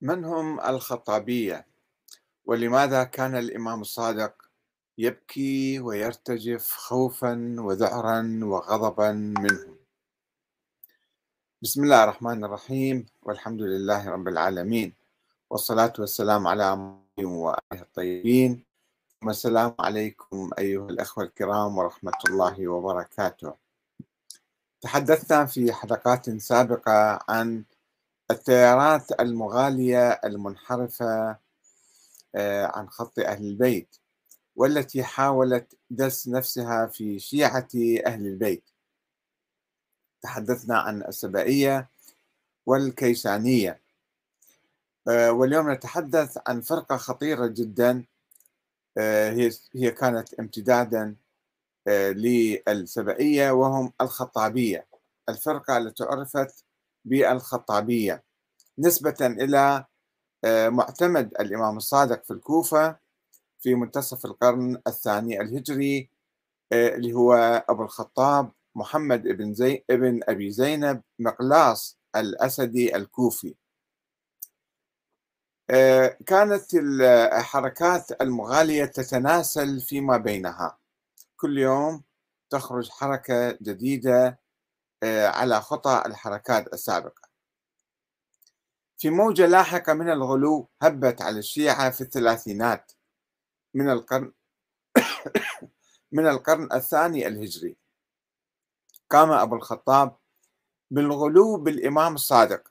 من هم الخطابية؟ ولماذا كان الإمام الصادق يبكي ويرتجف خوفا وذعرا وغضبا منهم؟ بسم الله الرحمن الرحيم والحمد لله رب العالمين والصلاة والسلام على محمد وآله الطيبين والسلام عليكم أيها الأخوة الكرام ورحمة الله وبركاته تحدثنا في حلقات سابقة عن التيارات المغالية المنحرفة آه، عن خط أهل البيت والتي حاولت دس نفسها في شيعة أهل البيت. تحدثنا عن السبائية والكيسانية. آه، واليوم نتحدث عن فرقة خطيرة جدا آه، هي كانت امتدادا للسبائية وهم الخطابية. الفرقة التي عرفت بالخطابية نسبة إلى آه، معتمد الإمام الصادق في الكوفة في منتصف القرن الثاني الهجري آه، اللي هو أبو الخطاب محمد بن زي ابن أبي زينب مقلاص الأسدي الكوفي. آه، كانت الحركات المغالية تتناسل فيما بينها. كل يوم تخرج حركة جديدة على خطى الحركات السابقة. في موجة لاحقة من الغلو هبت على الشيعة في الثلاثينات من القرن من القرن الثاني الهجري. قام أبو الخطاب بالغلو بالإمام الصادق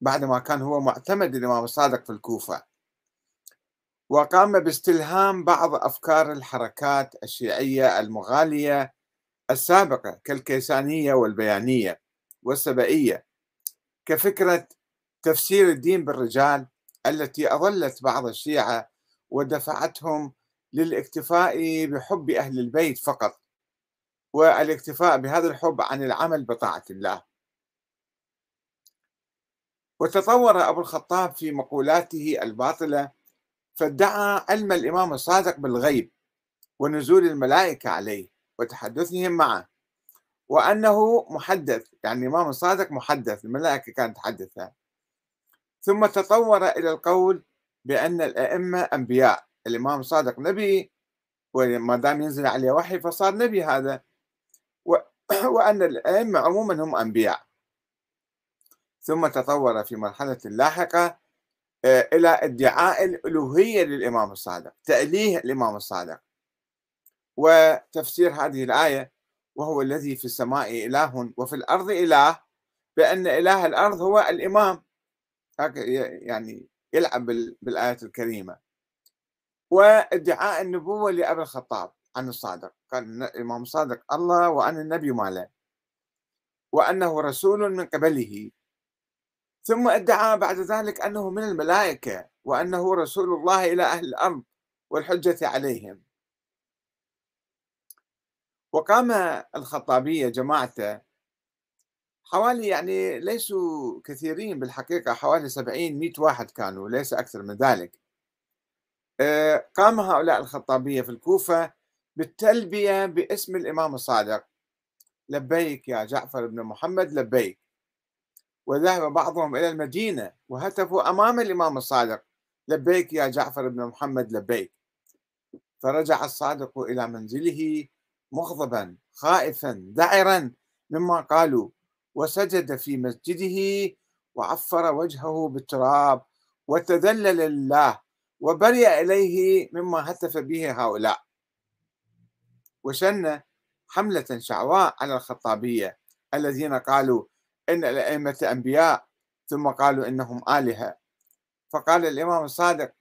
بعدما كان هو معتمد الإمام الصادق في الكوفة. وقام باستلهام بعض أفكار الحركات الشيعية المغالية السابقة كالكيسانية والبيانية والسبائية كفكرة تفسير الدين بالرجال التي أضلت بعض الشيعة ودفعتهم للاكتفاء بحب أهل البيت فقط والاكتفاء بهذا الحب عن العمل بطاعة الله. وتطور أبو الخطاب في مقولاته الباطلة فادعى علم الإمام الصادق بالغيب ونزول الملائكة عليه. وتحدثهم معه. وأنه محدث يعني الإمام الصادق محدث الملائكة كانت تحدثها ثم تطور إلى القول بأن الأئمة أنبياء. الإمام الصادق نبي وما دام ينزل عليه وحي فصار نبي هذا. وأن الأئمة عموما هم أنبياء. ثم تطور في مرحلة لاحقة آه، إلى ادعاء الألوهية للإمام الصادق تأليه الإمام الصادق. وتفسير هذه الآية وهو الذي في السماء إله وفي الأرض إله بأن إله الأرض هو الإمام. يعني يلعب بالآية الكريمة. وادعاء النبوة لأبي الخطاب عن الصادق. قال الإمام الصادق الله وأن النبي ماله وأنه رسول من قبله. ثم ادعى بعد ذلك أنه من الملائكة وأنه رسول الله إلى أهل الأرض والحجة عليهم. وقام الخطابية جماعته حوالي يعني ليسوا كثيرين بالحقيقة حوالي سبعين مئة واحد كانوا ليس أكثر من ذلك. آه، قام هؤلاء الخطابية في الكوفة بالتلبية باسم الإمام الصادق. لبيك يا جعفر بن محمد لبيك. وذهب بعضهم إلى المدينة وهتفوا أمام الإمام الصادق. لبيك يا جعفر بن محمد لبيك. فرجع الصادق إلى منزله مغضبا خائفا ذعرا مما قالوا. وسجد في مسجده وعفر وجهه بالتراب وتذلل لله وبرئ إليه مما هتف به هؤلاء. وشن حملة شعواء على الخطابية الذين قالوا إن الأئمة أنبياء ثم قالوا إنهم آلهة. فقال الإمام الصادق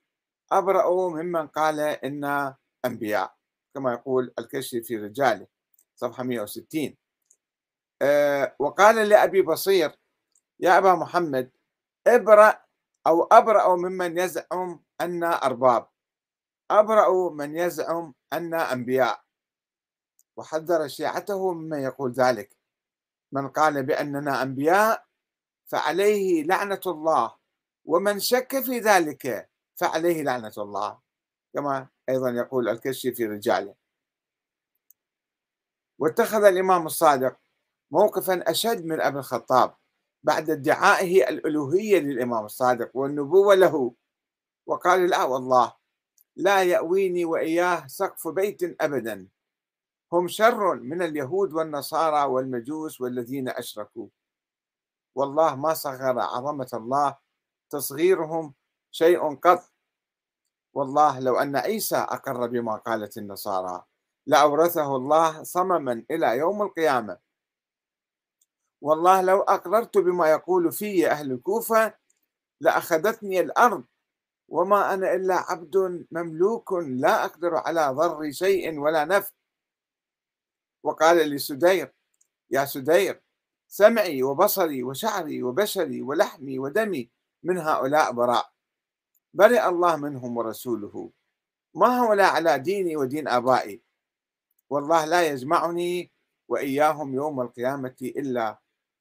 أبرأوا ممن قال إنا أنبياء. كما يقول الكشف في رجاله صفحة 160 أه وقال لأبي بصير يا أبا محمد ابرأ أو أبرأ ممن يزعم أن أرباب. أبرأ من يزعم أن أنبياء. وحذر شيعته ممن يقول ذلك. من قال بأننا أنبياء فعليه لعنة الله. ومن شك في ذلك فعليه لعنة الله. كما أيضا يقول الكشي في رجاله واتخذ الإمام الصادق موقفا أشد من أبي الخطاب بعد ادعائه الألوهية للإمام الصادق والنبوة له. وقال لا والله لا يأويني وإياه سقف بيت أبدا. هم شر من اليهود والنصارى والمجوس والذين أشركوا. والله ما صغر عظمة الله تصغيرهم شيء قط والله لو أن عيسى أقر بما قالت النصارى لأورثه الله صمما إلى يوم القيامة. والله لو أقررت بما يقول في أهل الكوفة لأخذتني الأرض وما أنا إلا عبد مملوك لا أقدر على ضر شيء ولا نفع. وقال لسدير يا سدير سمعي وبصري وشعري وبشري ولحمي ودمي من هؤلاء براء. برئ الله منهم ورسوله. ما هؤلاء على ديني ودين آبائي. والله لا يجمعني وإياهم يوم القيامة إلا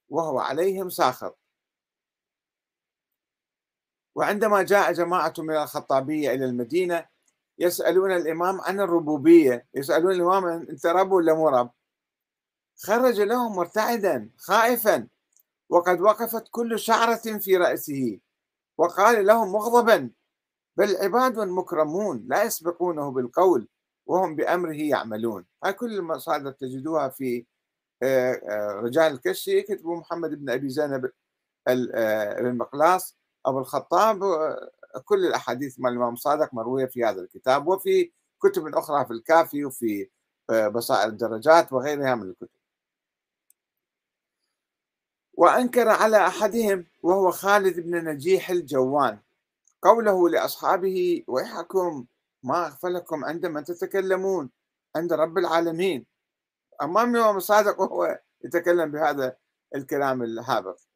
وهو عليهم ساخط. وعندما جاء جماعة من الخطابية إلى المدينة يسألون الإمام عن الربوبية يسألون الإمام أنت رب ولا مو رب؟ خرج لهم مرتعدا خائفا. وقد وقفت كل شعرة في رأسه. وقال لهم مغضبا. بل عباد مكرمون لا يسبقونه بالقول وهم بأمره يعملون. هاي كل المصادر تجدوها في آه، آه، رجال الكشي كتبوا محمد بن أبي زينب آه، بن مقلاص أبو الخطاب كل الأحاديث مال الإمام صادق مروية في هذا الكتاب وفي كتب أخرى في الكافي وفي بصائر الدرجات وغيرها من الكتب. وأنكر على أحدهم وهو خالد بن نجيح الجوان. قوله لأصحابه ويحكم ما أغفلكم عندما تتكلمون عند رب العالمين. أمام الإمام الصادق وهو يتكلم بهذا الكلام الهابط.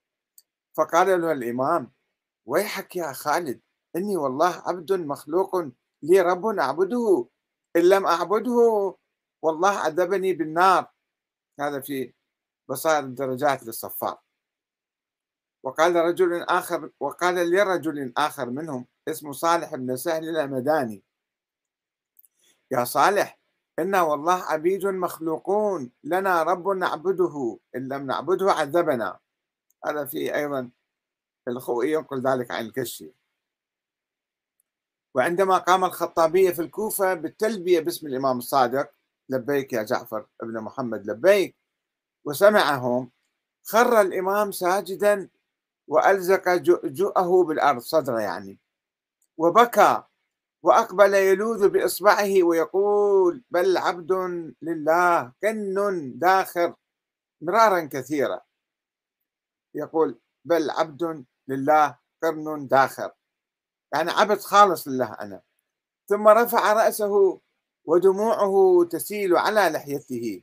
فقال له الإمام ويحك يا خالد إني والله عبد مخلوق لي رب أعبده إن لم أعبده والله عذبني بالنار. هذا في بصائر الدرجات للصفار. وقال رجل آخر وقال لرجل آخر منهم اسمه صالح بن سهل الأمداني يا صالح إنا والله عبيد مخلوقون لنا رب نعبده إن لم نعبده عذبنا. هذا في أيضا الخوئي ينقل ذلك عن الكشي وعندما قام الخطابية في الكوفة بالتلبية باسم الإمام الصادق لبيك يا جعفر ابن محمد لبيك وسمعهم خر الإمام ساجدا وألزق جؤه بالأرض صدره يعني. وبكى وأقبل يلوذ بإصبعه ويقول بل عبد لله كن داخر مرارا كثيرا. يقول بل عبد لله قرن داخر. يعني عبد خالص لله أنا. ثم رفع رأسه ودموعه تسيل على لحيته.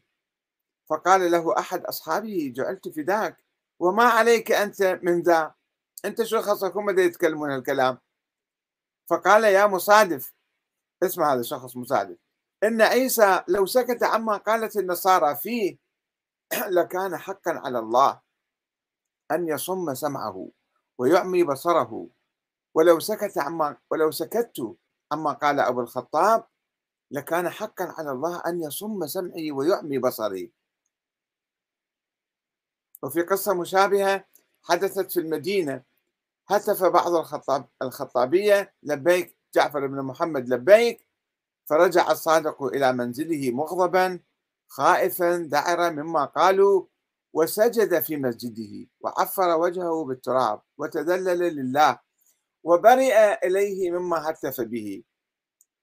فقال له أحد أصحابه جعلت فداك. وما عليك أنت من ذا. أنت شو خصك هم يتكلمون الكلام فقال يا مصادف اسمع هذا الشخص مصادف. إن عيسى لو سكت عما قالت النصارى فيه لكان حقا على الله أن يصم سمعه ويعمي بصره. ولو سكت عما ولو سكت عما قال أبو الخطاب لكان حقا على الله أن يصم سمعي ويعمي بصري وفي قصة مشابهة حدثت في المدينة. هتف بعض الخطاب الخطابية لبيك جعفر بن محمد لبيك! فرجع الصادق إلى منزله مغضبا خائفا ذعرا مما قالوا وسجد في مسجده وعفر وجهه بالتراب وتذلل لله وبرئ إليه مما هتف به.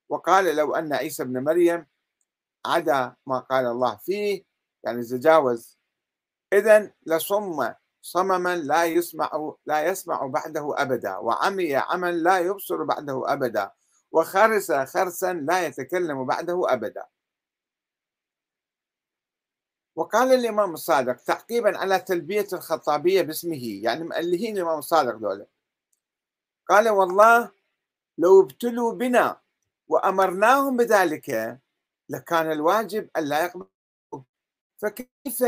وقال لو أن عيسى بن مريم عدا ما قال الله فيه يعني تجاوز إذا لصم صمما لا يسمع لا يسمع بعده أبدا وعمي عمى لا يبصر بعده أبدا وخرس خرسا لا يتكلم بعده أبدا. وقال الإمام الصادق تعقيبا على تلبية الخطابية باسمه يعني مؤلهين الإمام الصادق دولة قال والله لو ابتلوا بنا وأمرناهم بذلك لكان الواجب أن لا يقبلوا. فكيف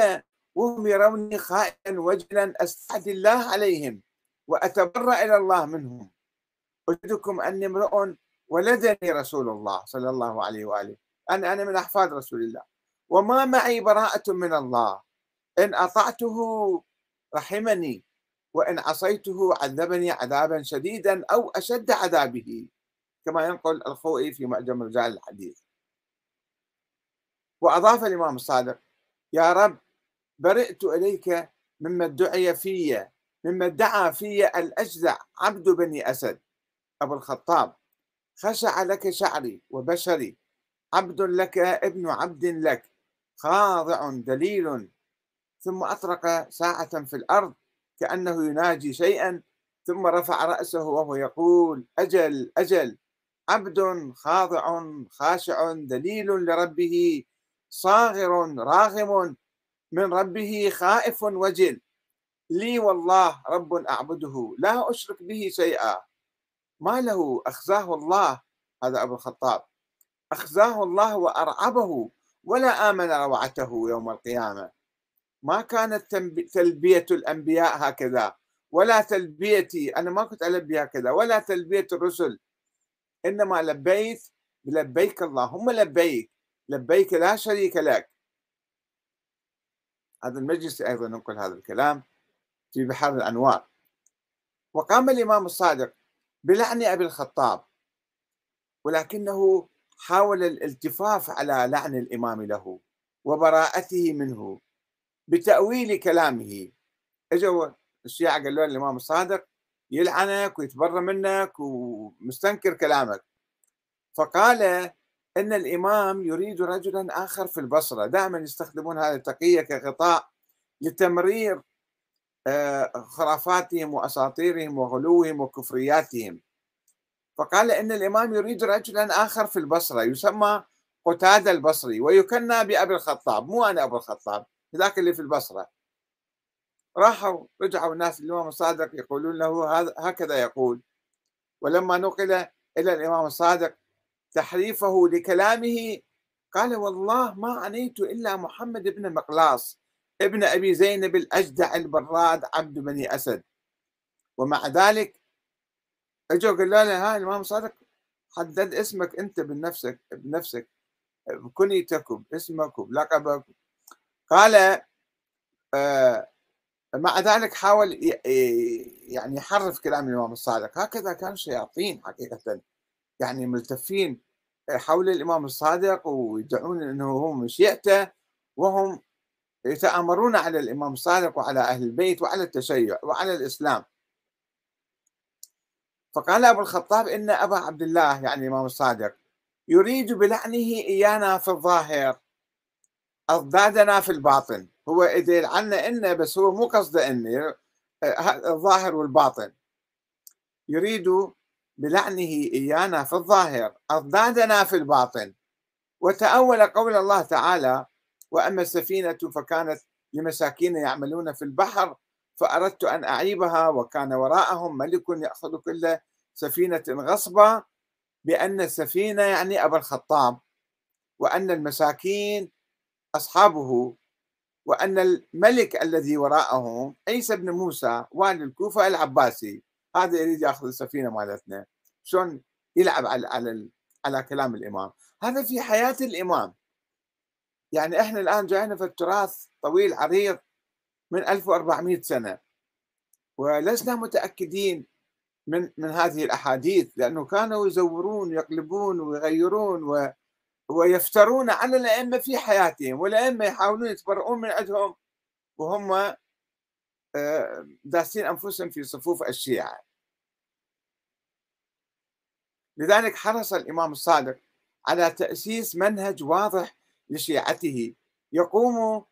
وهم يروني خائنا وجلا أستعدي الله عليهم وأتبرأ إلى الله منهم. أجدكم أني امرؤ ولدني رسول الله صلى الله عليه وآله. أنا أنا من أحفاد رسول الله. وما معي براءة من الله. إن أطعته رحمني وإن عصيته عذبني عذابا شديدا أو أشد عذابه. كما ينقل الخوئي في معجم رجال الحديث. وأضاف الإمام الصادق يا رب برئت إليك مما ادعي في مما ادعى في الأجزع عبد بني أسد. أبو الخطاب خشع لك شعري وبشري. عبد لك ابن عبد لك. خاضع دليل. ثم أطرق ساعة في الأرض كأنه يناجي شيئا ثم رفع رأسه وهو يقول أجل أجل. عبد خاضع خاشع دليل لربه. صاغر راغم من ربه خائف وجل. لي والله رب أعبده لا أشرك به شيئا. ما له؟ أخزاه الله. هذا أبو الخطاب. أخزاه الله وأرعبه ولا آمن روعته يوم القيامة. ما كانت تلبية الأنبياء هكذا ولا تلبيتي أنا ما كنت ألبي هكذا ولا تلبية الرسل. إنما لبيت لبيك اللهم لبيك لبيك لا شريك لك. هذا المجلس أيضا ننقل هذا الكلام في بحر الأنوار. وقام الإمام الصادق بلعن أبي الخطاب ولكنه حاول الالتفاف على لعن الإمام له وبراءته منه بتأويل كلامه. إجوا الشيعة قالوا الإمام الصادق يلعنك ويتبرى منك ومستنكر كلامك. فقال أن الإمام يريد رجلا آخر في البصرة. دائما يستخدمون هذه التقية كغطاء لتمرير آه، خرافاتهم وأساطيرهم وغلوهم وكفرياتهم. فقال إن الإمام يريد رجلا آخر في البصرة يسمى قتادة البصري ويكنى بأبي الخطاب. مو أنا أبو الخطاب ذاك اللي في البصرة. راحوا رجعوا الناس الإمام الصادق يقولون له هكذا يقول. ولما نقل إلى الإمام الصادق تحريفه لكلامه. قال والله ما عنيت إلا محمد بن مقلاص ابن أبي زينب الأجدع البراد عبد بني أسد. ومع ذلك إجوا قالوا له ها الإمام صادق حدد اسمك أنت بنفسك بنفسك بكنيتك باسمك وبلقبك قال آه مع ذلك حاول يعني يحرف كلام الإمام الصادق. هكذا كانوا الشياطين حقيقة. يعني ملتفين حول الإمام الصادق ويدعون أنه هو مشيئته وهم يتآمرون على الإمام الصادق وعلى أهل البيت وعلى التشيع وعلى الإسلام. فقال أبو الخطاب إن أبا عبد الله يعني الإمام الصادق يريد بلعنه إيانا في الظاهر أضدادنا في الباطن. هو إذا عنا إن بس هو مو قصده إن الظاهر والباطن. يريد بلعنه إيانا في الظاهر أضدادنا في الباطن. وتأول قول الله تعالى وأما السفينة فكانت لمساكين يعملون في البحر فأردت أن أعيبها وكان وراءهم ملك يأخذ كل سفينة غصبا بأن السفينة يعني أبا الخطاب وأن المساكين أصحابه وأن الملك الذي وراءهم عيسى بن موسى والي الكوفة العباسي. هذا يريد ياخذ السفينة مالتنا. شلون يلعب على على على كلام الإمام. هذا في حياة الإمام. يعني إحنا الآن جاينا في التراث طويل عريض من 1400 سنة. ولسنا متأكدين من من هذه الأحاديث لأنه كانوا يزورون يقلبون ويغيرون و ويفترون على الأئمة في حياتهم والأئمة يحاولون يتبرؤون من عندهم وهم داسين أنفسهم في صفوف الشيعة. لذلك حرص الإمام الصادق على تأسيس منهج واضح لشيعته يقوم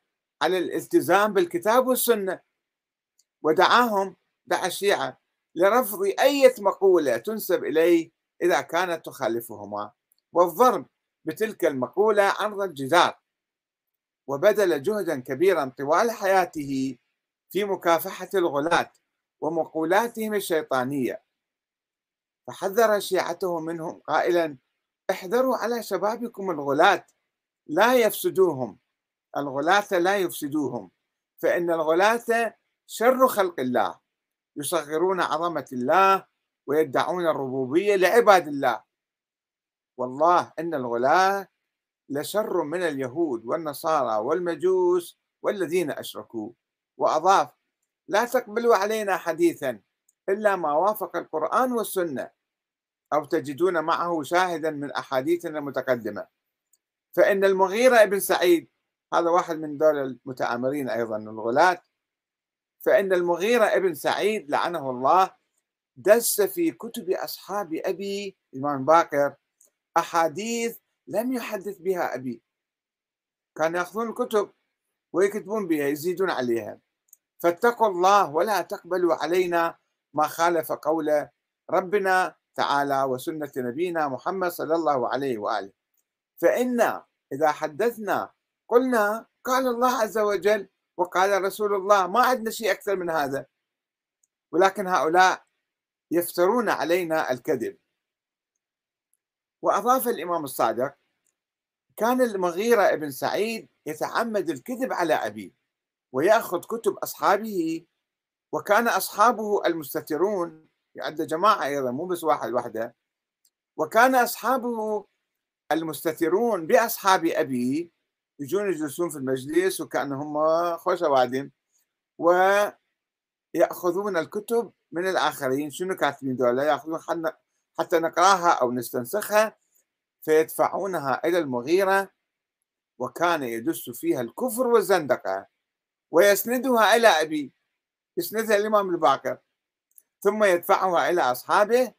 على الالتزام بالكتاب والسنة ودعاهم دعا الشيعة لرفض أي مقولة تنسب إليه إذا كانت تخالفهما والضرب بتلك المقولة عرض الجدار وبذل جهدا كبيرا طوال حياته. في مكافحة الغلاة ومقولاتهم الشيطانية. فحذر شيعته منهم قائلا احذروا على شبابكم الغلاة لا يفسدوهم. الغلاة لا يفسدوهم. فإن الغلاة شر خلق الله. يصغرون عظمة الله ويدعون الربوبية لعباد الله. والله إن الغلاة لشر من اليهود والنصارى والمجوس والذين أشركوا. وأضاف لا تقبلوا علينا حديثا إلا ما وافق القرآن والسنة أو تجدون معه شاهدا من أحاديثنا المتقدمة. فإن المغيرة ابن سعيد هذا واحد من دول المتآمرين أيضا الغلاة فإن المغيرة ابن سعيد لعنه الله دس في كتب أصحاب أبي الإمام باكر أحاديث لم يحدث بها أبي. كان يأخذون الكتب ويكتبون بها يزيدون عليها. فاتقوا الله ولا تقبلوا علينا ما خالف قول ربنا تعالى وسنة نبينا محمد صلى الله عليه وآله. فإن إذا حدثنا قلنا قال الله عز وجل وقال رسول الله ما عندنا شيء أكثر من هذا. ولكن هؤلاء يفترون علينا الكذب. وأضاف الإمام الصادق كان المغيرة ابن سعيد يتعمد الكذب على أبيه. ويأخذ كتب أصحابه وكان أصحابه المستترون عنده جماعة أيضا مو بس واحد وحده وكان أصحابه المستترون بأصحاب أبي يجون يجلسون في المجلس وكأنهم خوشة وادم ويأخذون الكتب من الآخرين شنو كاتبين دولة يأخذون حتى نقراها أو نستنسخها فيدفعونها إلى المغيرة وكان يدس فيها الكفر والزندقة. ويسندها إلى أبي يسندها الإمام الباكر ثم يدفعها إلى أصحابه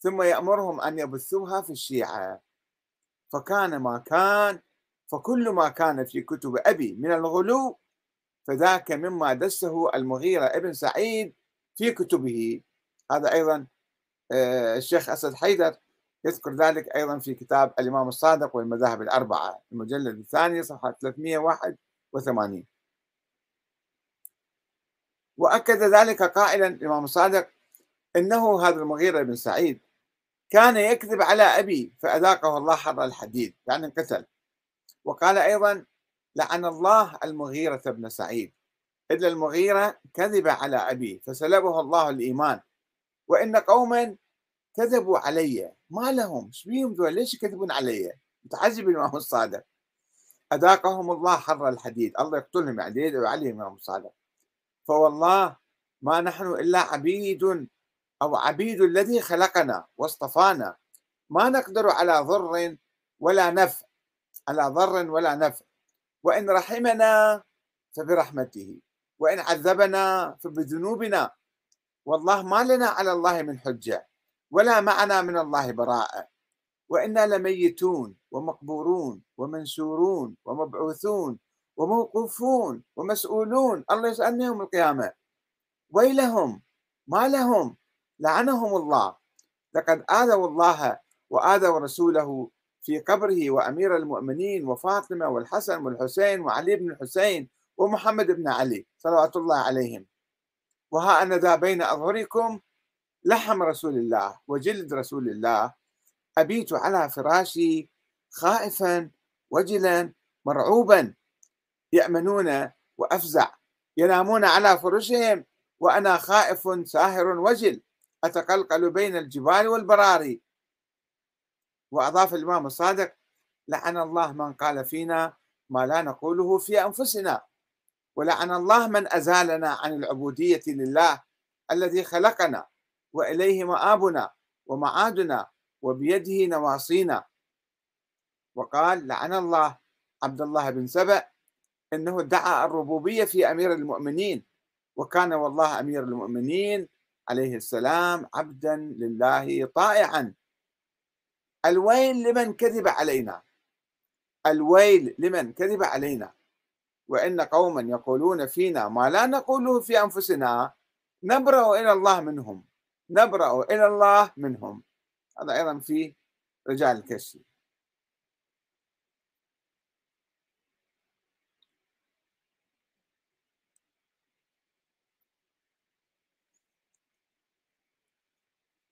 ثم يأمرهم أن يبثوها في الشيعة. فكان ما كان فكل ما كان في كتب أبي من الغلو فذاك مما دسه المغيرة ابن سعيد في كتبه. هذا أيضا آه، الشيخ أسد حيدر يذكر ذلك أيضا في كتاب الإمام الصادق والمذاهب الأربعة المجلد الثاني صفحة 381 وأكد ذلك قائلا الإمام الصادق إنه هذا المغيرة بن سعيد كان يكذب على أبي فأذاقه الله حر الحديد يعني انقتل. وقال أيضا لعن الله المغيرة بن سعيد إلا المغيرة كذب على أبي فسلبه الله الإيمان. وإن قوما كذبوا علي ما لهم؟ إيش بيهم ذول؟ ليش يكذبون علي؟ متعجب الإمام الصادق. أذاقهم الله حر الحديد الله يقتلهم يعني يدعو عليهم الإمام الصادق فوالله ما نحن إلا عبيد أو عبيد الذي خلقنا واصطفانا. ما نقدر على ضر ولا نفع على ضر ولا نفع. وإن رحمنا فبرحمته وإن عذبنا فبذنوبنا. والله ما لنا على الله من حجة ولا معنا من الله براءة. وإنا لميتون ومقبورون ومنشورون ومبعوثون. وموقوفون ومسؤولون. الله يسألنا يوم القيامة. ويلهم ما لهم؟ لعنهم الله. لقد آذوا الله وآذوا رسوله في قبره وأمير المؤمنين وفاطمة والحسن والحسين وعلي بن الحسين ومحمد بن علي صلوات الله عليهم. وها أنا ذا بين أظهركم لحم رسول الله وجلد رسول الله. أبيت على فراشي خائفا وجلا مرعوبا. يأمنون وأفزع. ينامون على فرشهم وأنا خائف ساهر وجل. أتقلقل بين الجبال والبراري. وأضاف الإمام الصادق لعن الله من قال فينا ما لا نقوله في أنفسنا. ولعن الله من أزالنا عن العبودية لله الذي خلقنا وإليه مآبنا ومعادنا وبيده نواصينا. وقال لعن الله عبد الله بن سبأ إنه ادعى الربوبية في أمير المؤمنين وكان والله أمير المؤمنين عليه السلام عبدا لله طائعا. الويل لمن كذب علينا الويل لمن كذب علينا. وإن قوما يقولون فينا ما لا نقوله في أنفسنا نبرأ إلى الله منهم نبرأ إلى الله منهم. هذا أيضا في رجال الكشف.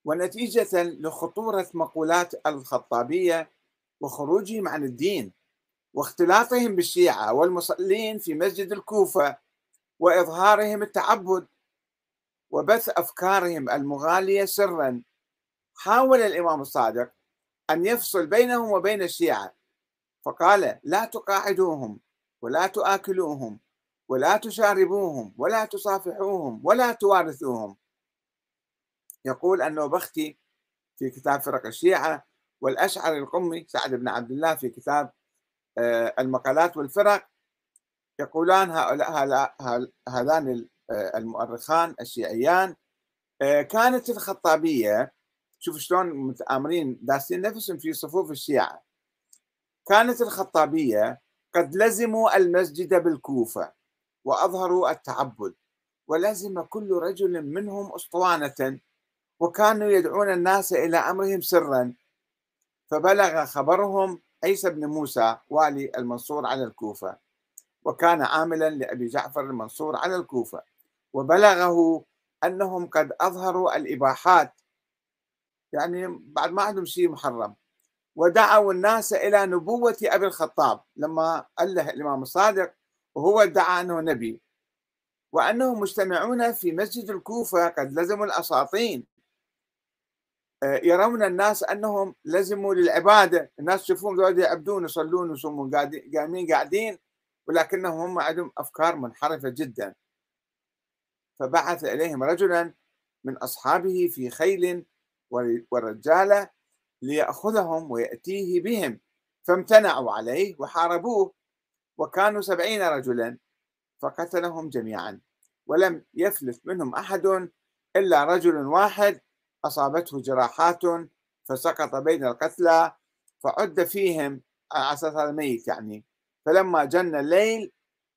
ونتيجة لخطورة مقولات الخطابية وخروجهم عن الدين واختلاطهم بالشيعة والمصلين في مسجد الكوفة وإظهارهم التعبد وبث أفكارهم المغالية سرا. حاول الإمام الصادق أن يفصل بينهم وبين الشيعة فقال لا تقاعدوهم ولا تآكلوهم ولا تشاربوهم ولا تصافحوهم ولا توارثوهم يقول النوبختي في كتاب فرق الشيعة والأشعري القمي سعد بن عبد الله في كتاب آه، المقالات والفرق يقولان هؤلاء هذان آه، المؤرخان الشيعيان آه، كانت الخطابية شوف شلون متآمرين داسين نفسهم في صفوف الشيعة كانت الخطابية قد لزموا المسجد بالكوفة وأظهروا التعبد ولزم كل رجل منهم أسطوانة وكانوا يدعون الناس إلى أمرهم سرا. فبلغ خبرهم عيسى بن موسى والي المنصور على الكوفة وكان عاملا لأبي جعفر المنصور على الكوفة. وبلغه أنهم قد أظهروا الإباحات يعني بعد ما عندهم شيء محرم. ودعوا الناس إلى نبوة أبي الخطاب لما قال له الإمام الصادق وهو ادعى أنه نبي. وأنهم مجتمعون في مسجد الكوفة قد لزموا الأساطين. يرون الناس أنهم لزموا للعبادة. الناس يشوفون ذول يعبدون يصلون يصومون قايمين قاعدين ولكنهم هم عندهم أفكار منحرفة جدا. فبعث إليهم رجلا من أصحابه في خيل ورجالة ليأخذهم ويأتيه بهم. فامتنعوا عليه وحاربوه وكانوا سبعين رجلا فقتلهم جميعا. ولم يفلت منهم أحد إلا رجل واحد أصابته جراحات فسقط بين القتلى فعد فيهم على أساس هذا ميت يعني. فلما جن الليل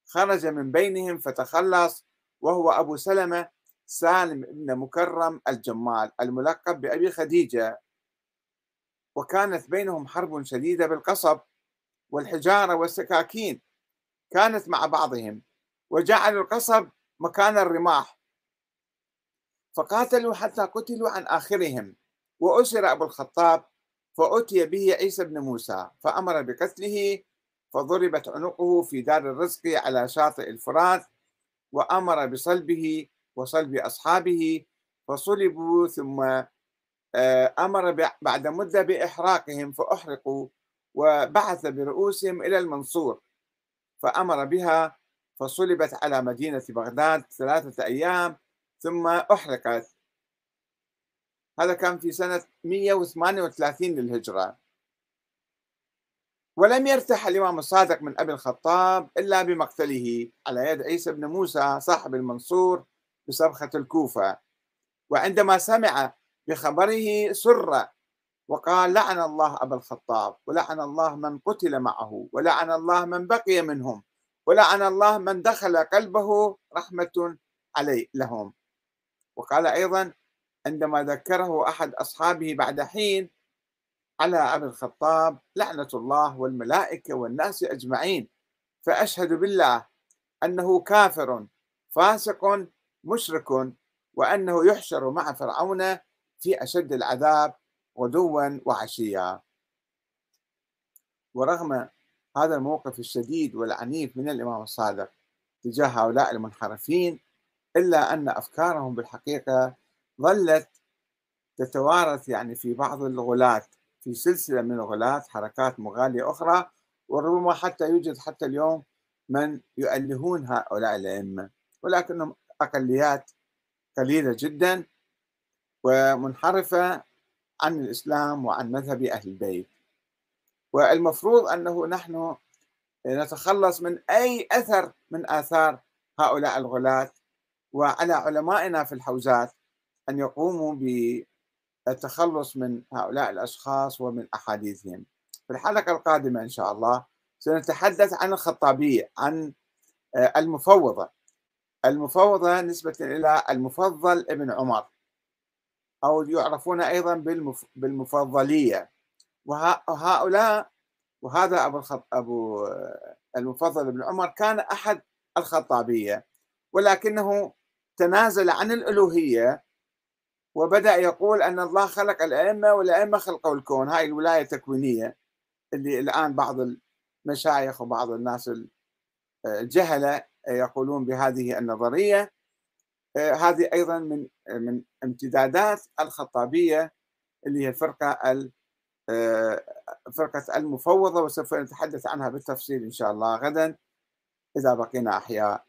خرج من بينهم فتخلص وهو أبو سلمة سالم بن مكرم الجمال الملقب بأبي خديجة. وكانت بينهم حرب شديدة بالقصب والحجارة والسكاكين. كانت مع بعضهم. وجعلوا القصب مكان الرماح. فقاتلوا حتى قتلوا عن آخرهم. وأسر أبو الخطاب فأتي به عيسى بن موسى فأمر بقتله فضربت عنقه في دار الرزق على شاطئ الفرات وأمر بصلبه وصلب أصحابه فصلبوا ثم آه، أمر بعد مدة بإحراقهم فأحرقوا وبعث برؤوسهم إلى المنصور فأمر بها فصلبت على مدينة بغداد ثلاثة أيام ثم أحرقت. هذا كان في سنة 138 للهجرة. ولم يرتاح الإمام الصادق من أبي الخطاب إلا بمقتله على يد عيسى بن موسى صاحب المنصور بصرخة الكوفة. وعندما سمع بخبره سر وقال لعن الله أبا الخطاب ولعن الله من قتل معه ولعن الله من بقي منهم ولعن الله من دخل قلبه رحمة عليه لهم. وقال أيضا عندما ذكره أحد أصحابه بعد حين على أبي الخطاب لعنة الله والملائكة والناس أجمعين فأشهد بالله أنه كافر فاسق مشرك وأنه يحشر مع فرعون في أشد العذاب غدوا وعشيا. ورغم هذا الموقف الشديد والعنيف من الإمام الصادق تجاه هؤلاء المنحرفين إلا أن أفكارهم بالحقيقة ظلت تتوارث يعني في بعض الغلاة في سلسلة من الغلاة حركات مغالية أخرى وربما حتى يوجد حتى اليوم من يؤلهون هؤلاء الأئمة. ولكنهم أقليات قليلة جدا ومنحرفة عن الإسلام وعن مذهب أهل البيت. والمفروض أنه نحن نتخلص من أي أثر من آثار هؤلاء الغلاة وعلى علمائنا في الحوزات أن يقوموا بالتخلص من هؤلاء الأشخاص ومن أحاديثهم. في الحلقة القادمة إن شاء الله سنتحدث عن الخطابية عن آه، المفوضة. المفوضة نسبة إلى المفضل ابن عمر أو يعرفون أيضا بالمفضلية. وهؤلاء وهذا أبو الخط... أبو المفضل ابن عمر كان أحد الخطابية ولكنه تنازل عن الألوهية وبدأ يقول أن الله خلق الأئمة والأئمة خلقوا الكون. هاي الولاية التكوينية اللي الآن بعض المشايخ وبعض الناس الجهلة يقولون بهذه النظرية. هذه أيضا من من امتدادات الخطابية اللي هي الفرقة فرقة المفوضة وسوف نتحدث عنها بالتفصيل إن شاء الله غدا. إذا بقينا أحياء.